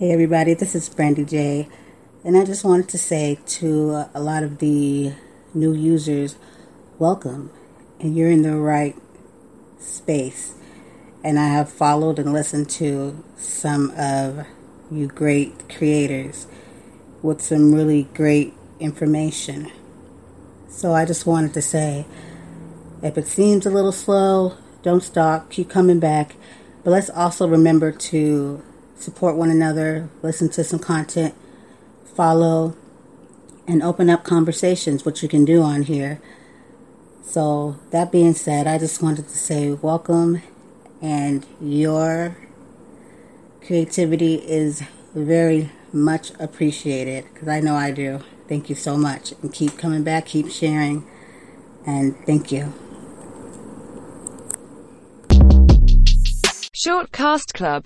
Hey everybody, this is Brandy J, and I just wanted to say to a lot of the new users, welcome, and you're in the right space. And I have followed and listened to some of you great creators with some really great information. So I just wanted to say, if it seems a little slow, don't stop, keep coming back. But let's also remember to support one another, listen to some content, follow, and open up conversations, which you can do on here. So, that being said, I just wanted to say welcome, and your creativity is very much appreciated because I know I do. Thank you so much, and keep coming back, keep sharing, and thank you. Short Cast Club